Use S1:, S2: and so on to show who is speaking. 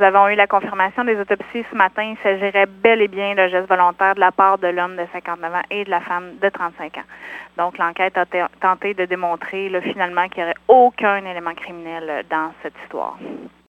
S1: Nous avons eu la confirmation des autopsies ce matin. Il s'agirait bel et bien d'un geste volontaire de la part de l'homme de 59 ans et de la femme de 35 ans. Donc, l'enquête a tenté de démontrer finalement qu'il n'y aurait aucun élément criminel euh, dans cette histoire.